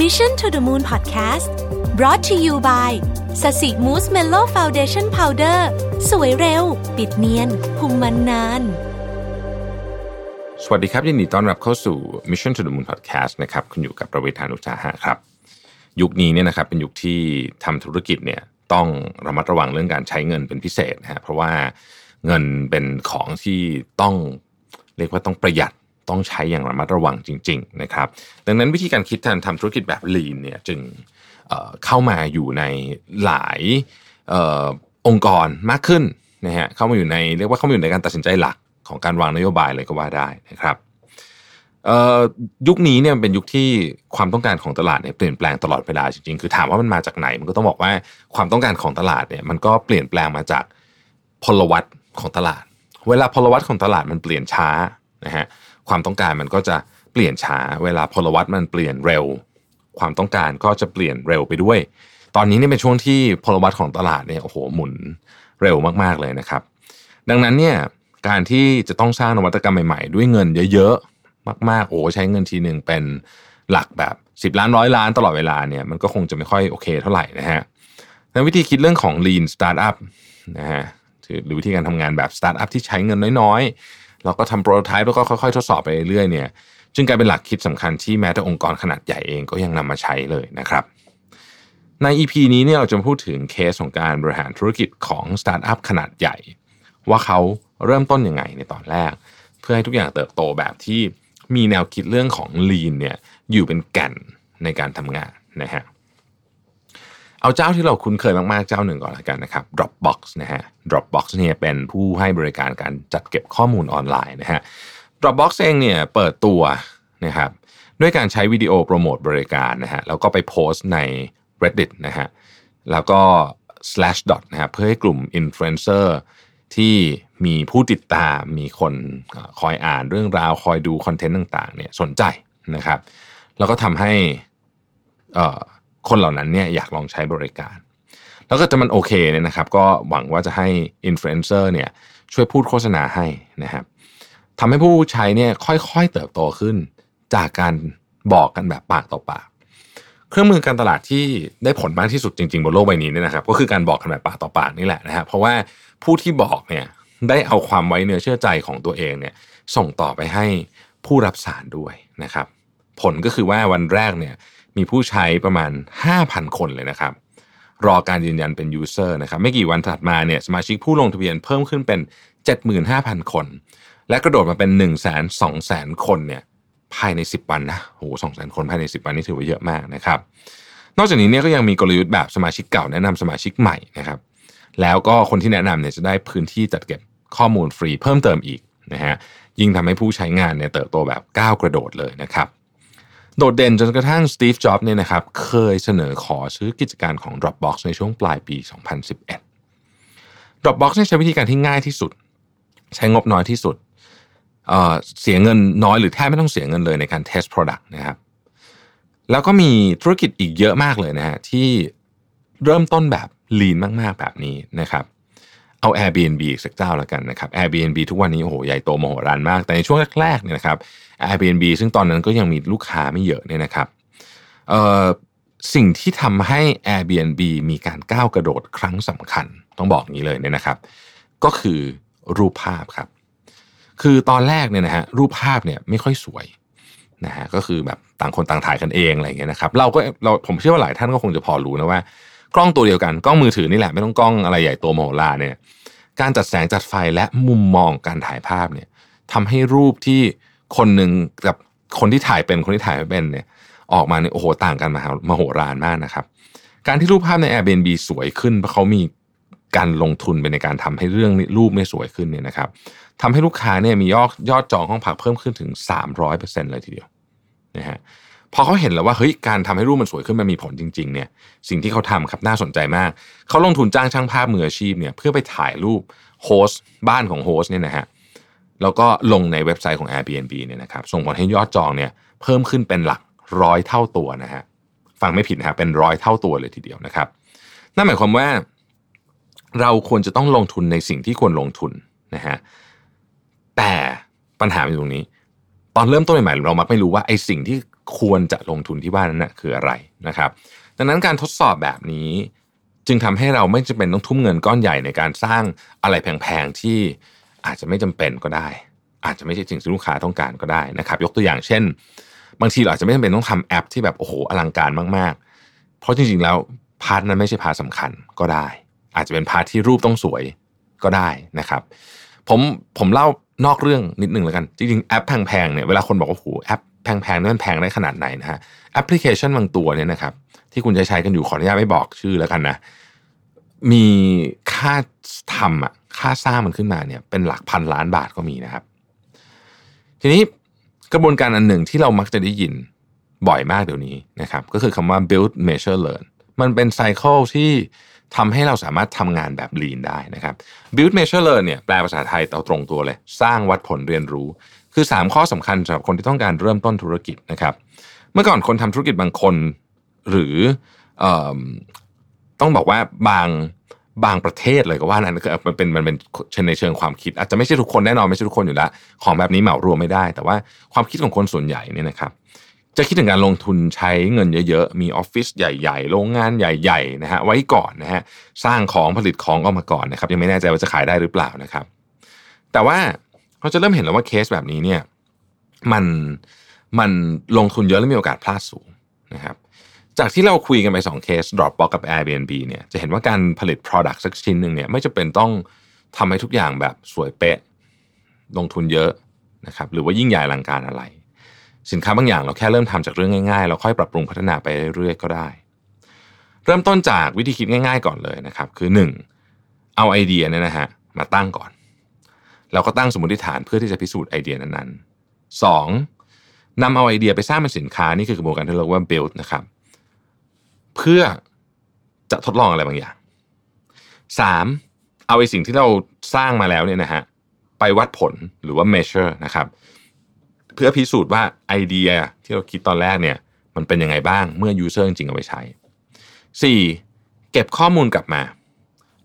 Mission to the Moon Podcast brought to you by Sasi Moosmellow Foundation Powder สวยเร็ว ปิดเนียนคุมมันนาน สวัสดีครับ ยินดีต้อนรับเข้าสู่ Mission to the Moon Podcast นะครับคุณอยู่กับรวิศ หาญอุตสาหะครับ ยุคนี้เนี่ยนะครับเป็นยุคที่ทำธุรกิจเนี่ยต้องระมัดระวังเรื่องการใช้เงินเป็นพิเศษนะฮะเพราะว่าเงินเป็นของที่ต้องเรียกว่าต้องประหยัด ต้องใช้อย่างระมัดระวังจริง ๆ นะครับ ดังนั้นวิธีการคิดการทำธุรกิจแบบ lean เนี่ยจึงเเข้ามาอยู่ในหลายอองค์กรมากขึ้นนะฮะเข้ามาอยู่ในเรียกว่าเข้ามาอยู่ในการตัดสินใจหลักของการวางนโยบายเลยก็ว่าได้นะครับยุคนี้เนี่ยมันเป็นยุคที่ความต้องการของตลาดเนี่ยเปลี่ยนแปลงตลอดเวลาจริงๆ คือถามว่ามันมาจากไหน มันก็ต้องบอกว่าความต้องการของตลาดเนี่ยมันก็เปลี่ยนแปลงมาจากพลวัตของตลาด เวลาพลวัตของตลาดมันเปลี่ยนช้านะฮะ ความต้องการมันก็จะเปลี่ยนช้า เวลาพลวัตมันเปลี่ยนเร็ว ความต้องการก็จะเปลี่ยนเร็วไปด้วย ตอนนี้เนี่ยเป็นช่วงที่พลวัตของตลาดเนี่ยโอ้โหหมุนเร็วมากๆเลยนะครับ ดังนั้นเนี่ยการที่จะต้องสร้างนวัตกรรมใหม่ๆ ด้วยเงินเยอะๆ มากๆโอ้ใช้เงินทีหนึ่งเป็นหลักแบบ 10 ล้านร้อยล้านตลอดเวลาเนี่ยมันก็คงจะไม่ค่อยโอเคเท่าไหร่นะฮะในวิธีคิดเรื่องของ lean startup นะฮะหรือวิธีการทำงานแบบ startup ที่ใช้เงินน้อยๆ แล้วก็ทำ prototype แล้วก็ค่อยๆ ทดสอบไปเรื่อยๆเนี่ยจึงกลายเป็นหลักคิดสำคัญที่แม้แต่องค์กรขนาดใหญ่เองก็ยังนำมาใช้เลยนะครับใน EP นี้เนี่ยเราจะพูดถึงเคสของการบริหารธุรกิจของสตาร์ทอัพขนาดใหญ่ ว่าเขาเริ่มต้นยังไงในตอนแรก เพื่อให้ทุกอย่างเติบโตแบบที่มีแนวคิดเรื่องของ Lean เนี่ยอยู่เป็นแก่นในการทำงานนะฮะ เอาเจ้าที่เราคุ้นเคยมากๆ เจ้าหนึ่งก่อนละกันนะครับ Dropbox นะฮะ Dropbox เนี่ยเป็นผู้ให้บริการการจัดเก็บข้อมูลออนไลน์นะฮะ Dropbox เองเนี่ยเปิดตัวนะครับด้วยการใช้วิดีโอโปรโมทบริการนะฮะแล้วก็ไปโพสต์ใน Reddit นะฮะแล้วก็ slash dot นะครับเพื่อให้กลุ่ม influencer ที่มีผู้ติดตามมีคนคอยอ่านเรื่องราวคอยดูคอนเทนต์ต่างๆเนี่ยสนใจนะครับ แล้วก็ทำให้ คนเหล่านั้นเนี่ยอยากลองใช้บริการ แล้วก็จะมันโอเคเนี่ยนะครับ ก็หวังว่าจะให้อินฟลูเอนเซอร์เนี่ยช่วยพูดโฆษณาให้นะครับทำให้ผู้ใช้เนี่ยค่อยๆเติบโตขึ้นจากการบอกกันแบบปากต่อปาก เครื่องมือการตลาดที่ได้ผลมากที่สุดจริงๆบนโลกใบนี้เนี่ยนะครับ ก็คือการบอกกันแบบปากต่อปากนี่แหละนะฮะเพราะว่าผู้ที่บอกเนี่ยได้เอาความไว้เนื้อเชื่อใจของตัวเองเนี่ยส่งต่อไปให้ผู้รับสารด้วยนะครับ ผลก็คือว่าวันแรกเนี่ย มีผู้ใช้ประมาณ 5,000 คนเลยนะครับ รอการยืนยันเป็นยูเซอร์นะครับ ไม่กี่วันถัดมาเนี่ยสมาชิกผู้ลงทะเบียนเพิ่มขึ้นเป็น 75,000 คน และกระโดดมาเป็น 1 2 0 0 0 0 คนเนี่ยภายใน 10 วันนะโหสองแสนคนภายใน 10 วันนี่ถือว่าเยอะมากนะครับ นอกจากนี้เนี่ยก็ยังมีกลยุทธ์แบบสมาชิกเก่าแนะนำสมาชิกใหม่นะครับ แล้วก็คนที่แนะนำเนี่ยจะได้พื้นที่จัดเก็บข้อมูลฟรีเพิ่มเติมอีกนะฮะยิ่งทำให้ผู้ใช้งานเนี่ยเติบโตแบบก้าวกระโดดเลยนะครับ โดดเด่นจนกระทั่งสตีฟ จ็อบส์เนี่ยนะครับเคยเสนอขอซื้อกิจการของ Dropbox ในช่วงปลายปี 2011 Dropbox ใช้วิธีการที่ง่ายที่สุด ใช้งบน้อยที่สุดเเสียเงินน้อยหรือแทบไม่ต้องเสียเงินเลยในการ test product นะครับแล้วก็มีธุรกิจอีกเยอะมากเลยนะฮะที่เริ่มต้นแบบ lean มาก ๆ แบบนี้นะครับ เอา Airbnb อีกสักเจ้าแล้วกันนะครับ Airbnb ทุกวันนี้โอ้โหใหญ่โตมโหฬารมาก แต่ในช่วงแรกๆเนี่ยนะครับ Airbnb ซึ่งตอนนั้นก็ยังมีลูกค้าไม่เยอะเนี่ยนะครับสิ่งที่ทำให้ Airbnb มีการก้าวกระโดดครั้งสำคัญ ต้องบอกงี้เลยเนี่ยนะครับ ก็คือรูปภาพครับ คือตอนแรกเนี่ยนะฮะรูปภาพเนี่ยไม่ค่อยสวยนะฮะก็คือแบบต่างคนต่างถ่ายกันเองอะไรอย่างเงี้ยนะครับ เราก็เราผมเชื่อว่าหลายท่านก็คงจะพอรู้นะว่า กล้องตัวเดียวกันกล้องมือถือนี่แหละไม่ต้องกล้องอะไรใหญ่โตโมโหฬาเนี่ยการจัดแสงจัดไฟและมุมมองการถ่ายภาพเนี่ยทำให้รูปที่คนหนึ่งกับคนที่ถ่ายเป็นคนที่ถ่ายไม่เป็นเนี่ยออกมาเนี่ยโอ้โหต่างกันมามโหฬารมากนะครับ การที่รูปภาพใน Airbnb สวยขึ้นเพราะเขามีการลงทุนไปในการทำให้เรื่องรูปไม่สวยขึ้นเนี่ยนะครับทำให้ลูกค้าเนี่ยมียอดยอดจองห้องพักเพิ่มขึ้นถึง 300%เลยทีเดียวนะฮะ พอเขาเห็นแล้วว่าเฮ้ยการทำให้รูปมันสวยขึ้นมันมีผลจริง ๆ เนี่ย สิ่งที่เขาทำครับน่าสนใจมาก เขาลงทุนจ้างช่างภาพมืออาชีพเนี่ยเพื่อไปถ่ายรูป host บ้านของ host เนี่ยนะฮะแล้วก็ลงในเว็บไซต์ของ Airbnb เนี่ยนะครับส่งผลให้ยอดจองเนี่ยเพิ่มขึ้นเป็นหลักร้อยเท่าตัวนะฮะฟังไม่ผิดนะฮะเป็นร้อยเท่าตัวเลยทีเดียวนะครับนั่นหมายความว่า เราควรจะต้องลงทุนในสิ่งที่ควรลงทุนนะฮะแต่ปัญหาอยู่ตรงนี้ ตอนเริ่มต้นใหม่ๆเรามักไม่รู้ว่าไอ้สิ่งที่ ควรจะลงทุนที่ว่านั้นนะคืออะไรนะครับ ดังนั้นการทดสอบแบบนี้ จึงทำให้เราไม่จำเป็นต้องทุ่มเงินก้อนใหญ่ในการสร้างอะไรแพงๆที่อาจจะไม่จำเป็นก็ได้ อาจจะไม่ใช่สิ่งที่ลูกค้าต้องการก็ได้นะครับ ยกตัวอย่างเช่น บางทีเราอาจจะไม่จำเป็นต้องทำแอปที่แบบโอ้โหอลังการมากๆ เพราะจริงๆแล้ว part นั้นไม่ใช่ part สำคัญก็ได้ อาจจะเป็น part ที่รูปต้องสวยก็ได้นะครับ ผมผมเล่านอกเรื่องนิดนึงแล้วกัน จริงๆแอปแพงๆเนี่ยเวลาคนบอกว่าโอ้โหแอป แพงๆนี่มันแพงได้ขนาดไหนนะฮะแอปพลิเคชันบางตัวเนี่ยนะครับ ที่คุณจะใช้กันอยู่ขออนุญาตไม่บอกชื่อแล้วกันนะ มีค่าทำอะค่าสร้างมันขึ้นมาเนี่ย เป็นหลักพันล้านบาทก็มีนะครับ ทีนี้กระบวนการอันหนึ่งที่เรามักจะได้ยินบ่อยมากเดี๋ยวนี้นะครับ ก็คือคำว่า build measure learn มันเป็นไซเคิลที่ทำให้เราสามารถทำงานแบบ lean ได้นะครับ build measure learn เนี่ยแปลภาษาไทยเอาตรงตัวเลย สร้างวัดผลเรียนรู้ คือ 3 ข้อสำคัญสำหรับคนที่ต้องการเริ่มต้นธุรกิจนะครับ เมื่อก่อนคนทำธุรกิจบางคน หรืออต้องบอกว่าบางบางประเทศเลยก็ว่านั้นคือมันเป็นมันเป็นในเชิงความคิด อาจจะไม่ใช่ทุกคนแน่นอนไม่ใช่ทุกคนอยู่แล้วของแบบนี้เหมารวมไม่ได้ แต่ว่าความคิดของคนส่วนใหญ่เนี่ยนะครับ จะคิดถึงการลงทุนใช้เงินเยอะๆ มีออฟฟิศใหญ่ๆ โรงงานใหญ่ๆนะฮะไว้ก่อนนะฮะสร้างของผลิตของออกมาก่อนนะครับ ยังไม่แน่ใจว่าจะขายได้หรือเปล่านะครับ แต่ว่า เราจะเริ่มเห็นแล้วว่าเคสแบบนี้เนี่ยมันมันลงทุนเยอะและมีโอกาสพลาดสูงนะครับจากที่เราคุยกันไป2เคส Dropbox กับ Airbnb เนี่ยจะเห็นว่าการผลิต Product สักชิ้นหนึ่งเนี่ยไม่จะเป็นต้องทำให้ทุกอย่างแบบสวยเป๊ะ ลงทุนเยอะนะครับหรือว่ายิ่งใหญ่ลังการอะไร สินค้าบางอย่างเราแค่เริ่มทำจากเรื่องง่ายๆ เราค่อยปรับปรุงพัฒนาไปเรื่อยๆก็ได้ เริ่มต้นจากวิธีคิดง่าย ๆ ก่อนเลยนะครับคือ 1. เอาไอเดียเนี่ยนะฮะมาตั้งก่อน เราก็ตั้งสมมติฐานเพื่อที่จะพิสูจน์ไอเดียนั้นๆ 2. นำเอาไอเดียไปสร้างเป็นสินค้านี่คือกระบวนการที่เราเรียกว่า build นะครับ เพื่อจะทดลองอะไรบางอย่าง 3. เอาไอ้สิ่งที่เราสร้างมาแล้วเนี่ยนะฮะไปวัดผลหรือว่า measure นะครับ เพื่อพิสูจน์ว่าไอเดียที่เราคิดตอนแรกเนี่ยมันเป็นยังไงบ้างเมื่อ user จริงๆเอาไปใช้ 4. เก็บข้อมูลกลับมา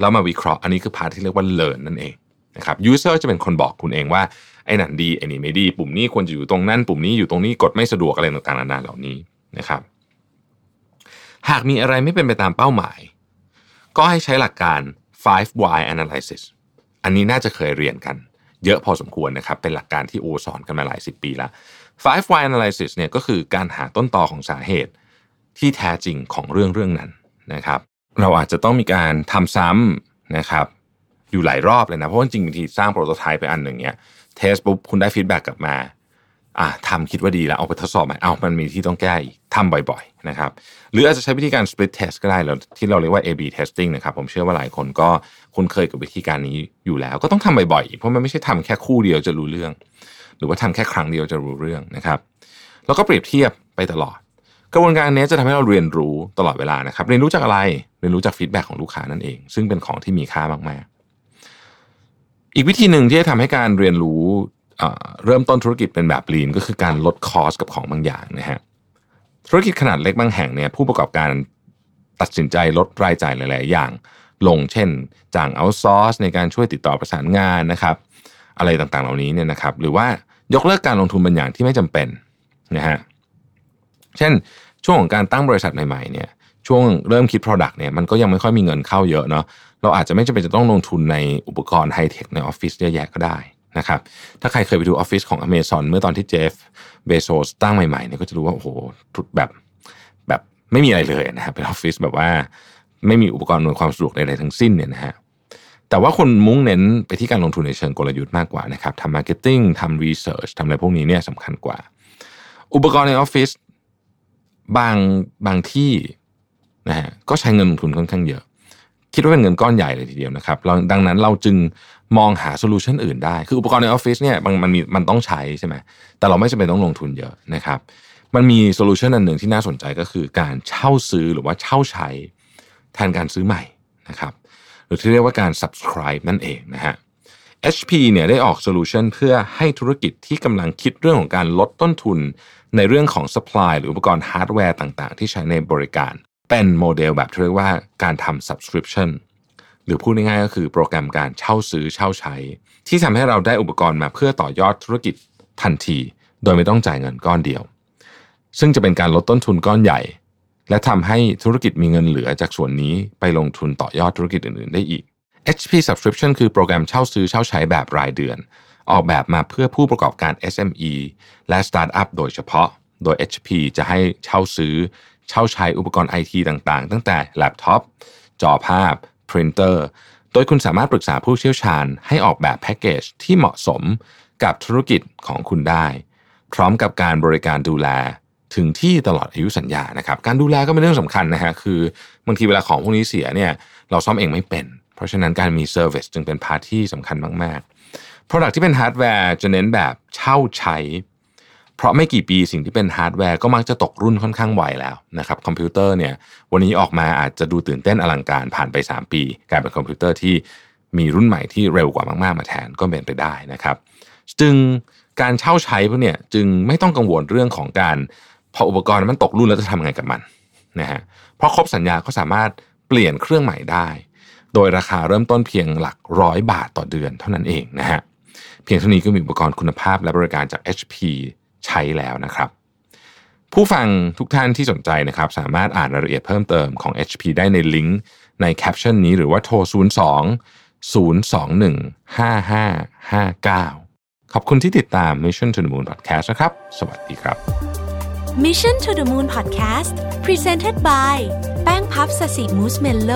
แล้วมาวิเคราะห์อันนี้คือ part ที่เรียกว่า learn นั่นเอง นะครับ user จะเป็นคนบอกคุณเองว่าไอ้นั่นดีไอ้นี่ไม่ดี ปุ่มนี้ควรจะอยู่ตรงนั้น ปุ่มนี้อยู่ตรงนี้กดไม่สะดวกอะไรต่างๆนานาเหล่านี้นะครับ หากมีอะไรไม่เป็นไปตามเป้าหมาย ก็ให้ใช้หลักการ five why analysis อันนี้น่าจะเคยเรียนกัน เยอะพอสมควรนะครับ เป็นหลักการที่โอสอนกันมาหลายสิบปีแล้ว five why analysis เนี่ยก็คือการหาต้นตอของสาเหตุ ที่แท้จริงของเรื่องเรื่องนั้นนะครับ เราอาจจะต้องมีการทำซ้ำนะครับ อยู่หลายรอบเลยนะ เพราะว่าจริงบางทีสร้าง prototype ไปอันหนึ่งเนี้ย test ปุ๊บคุณได้ feedback กลับมาอะทำคิดว่าดีแล้วเอาไปทดสอบใหม่เอามันมีที่ต้องแก้อีกทำบ่อยๆนะครับหรืออาจจะใช้วิธีการ split test ก็ได้แล้วที่เราเรียกว่า A/B testing นะครับผมเชื่อว่าหลายคนก็คุ้นเคยกับวิธีการนี้อยู่แล้ว ก็ต้องทำบ่อยๆ เพราะมันไม่ใช่ทำแค่คู่เดียวจะรู้เรื่อง หรือว่าทำแค่ครั้งเดียวจะรู้เรื่องนะครับแล้วก็เปรียบเทียบไปตลอด กระบวนการนี้จะทำให้เราเรียนรู้ตลอดเวลานะครับเรียนรู้จากอะไรเรียนรู้จากฟีดแบ็ของลูกค้านั่นเอง ซึ่งเป็นของที่มีค่ามากๆ อีกวิธีหนึ่งที่จะทำให้การเรียนรู้เริ่มต้นธุรกิจเป็นแบบลีนก็คือการลดคอสกับของบางอย่างนะฮะธุรกิจขนาดเล็กบางแห่งเนี่ยผู้ประกอบการตัดสินใจลดรายจ่ายหลาย ๆ อย่าง ลงเช่นจ้างเอาซอร์สในการช่วยติดต่อประสานงานนะครับ อะไรต่างๆ เหล่านี้เนี่ยนะครับ หรือว่ายกเลิกการลงทุนบางอย่างที่ไม่จำเป็นนะฮะเช่นช่วงของการตั้งบริษัทใหม่ ๆ เนี่ย ช่วงเริ่มคิด Product เนี่ยมันก็ยังไม่ค่อยมีเงินเข้าเยอะเนาะเราอาจจะไม่จำเป็นจะต้องลงทุนในอุปกรณ์ไฮเทคในออฟฟิศเยอะแยะก็ได้นะครับถ้าใครเคยไปดูออฟฟิศของ Amazon เมื่อตอนที่เจฟเบโซสตั้งใหม่ๆเนี่ยก็จะรู้ว่าโอ้โหทุกแบบแบบไม่มีอะไรเลยนะครับเป็นออฟฟิศแบบว่าไม่มีอุปกรณ์อำนวยความสะดวกใดๆทั้งสิ้นเนี่ยนะฮะแต่ว่าคนมุ่งเน้นไปที่การลงทุนในเชิงกลยุทธ์มากกว่านะครับทำ marketing ทำ research ทำอะไรพวกนี้เนี่ยสำคัญกว่า อุปกรณ์ในออฟฟิศบางบางที่ นะฮะก็ใช้เงินลงทุนค่อนข้างเยอะ คิดว่าเป็นเงินก้อนใหญ่เลยทีเดียวนะครับเราดังนั้นเราจึงมองหา solution อื่นได้ คืออุปกรณ์ในออฟฟิศเนี่ยมันมันมีมันต้องใช้ใช่ไหมแต่เราไม่จำเป็นต้องลงทุนเยอะนะครับมันมี solution อันหนึ่งที่น่าสนใจก็คือการเช่าซื้อหรือว่าเช่าใช้แทนการซื้อใหม่นะครับหรือที่เรียกว่าการ subscribe นั่นเองนะฮะ HP เนี่ยได้ออก solution เพื่อให้ธุรกิจที่กำลังคิดเรื่องของการลดต้นทุน ในเรื่องของ supply หรืออุปกรณ์ฮาร์ดแวร์ต่างๆ ที่ใช้ในบริการ เป็นโมเดลแบบที่เรียกว่าการทำ subscription หรือพูดง่ายๆก็คือโปรแกรมการเช่าซื้อเช่าใช้ ที่ทำให้เราได้อุปกรณ์มาเพื่อต่อยอดธุรกิจทันที โดยไม่ต้องจ่ายเงินก้อนเดียว ซึ่งจะเป็นการลดต้นทุนก้อนใหญ่ และทำให้ธุรกิจมีเงินเหลือจากส่วนนี้ไปลงทุนต่อยอดธุรกิจอื่นๆ ได้อีก HP Subscription คือโปรแกรมเช่าซื้อเช่าใช้แบบรายเดือน ออกแบบมาเพื่อผู้ประกอบการ SME และสตาร์ทอัพโดยเฉพาะ โดย HP จะให้เช่าซื้อเช่าใช้อุปกรณ์ไอทีต่างๆ ตั้งแต่แล็ปท็อปจอภาพพรินเตอร์โดยคุณสามารถปรึกษาผู้เชี่ยวชาญให้ออกแบบแพ็กเกจที่เหมาะสมกับธุรกิจของคุณได้ พร้อมกับการบริการดูแลถึงที่ตลอดอายุสัญญานะครับ การดูแลก็เป็นเรื่องสำคัญนะฮะคือบางทีเวลาของพวกนี้เสียเนี่ยเราซ่อมเองไม่เป็น เพราะฉะนั้นการมี service จึงเป็น part ที่สำคัญมาก ๆ Product ที่เป็นฮาร์ดแวร์จะเน้นแบบเช่าใช้ เพราะไม่กี่ปีสิ่งที่เป็นฮาร์ดแวร์ก็มักจะตกรุ่นค่อนข้างไวแล้วนะครับคอมพิวเตอร์เนี่ยวันนี้ออกมาอาจจะดูตื่นเต้นอลังการผ่านไป 3 ปีกลายเป็นคอมพิวเตอร์ที่มีรุ่นใหม่ที่เร็วกว่ามากๆมาแทนก็เป็นไปได้นะครับ จึงการเช่าใช้พวกเนี่ยจึงไม่ต้องกังวลเรื่องของการพออุปกรณ์มันตกรุ่นแล้วจะทำไงกับมันนะฮะเพราะครบสัญญาก็สามารถเปลี่ยนเครื่องใหม่ได้ โดยราคาเริ่มต้นเพียงหลักร้อยบาทต่อเดือนเท่านั้นเองนะฮะเพียงเท่านี้ก็มีอุปกรณ์คุณภาพและบริการจาก HP ใช้แล้วนะครับ ผู้ฟังทุกท่านที่สนใจนะครับ สามารถอ่านรายละเอียดเพิ่มเติมของ HP ได้ในลิงก์ในแคปชั่นนี้หรือว่าโทร 02 021 5559 ขอบคุณที่ติดตาม Mission to the Moon Podcast นะครับ สวัสดีครับ Mission to the Moon Podcast Presented by แป้งพับสสิมูสเมลโล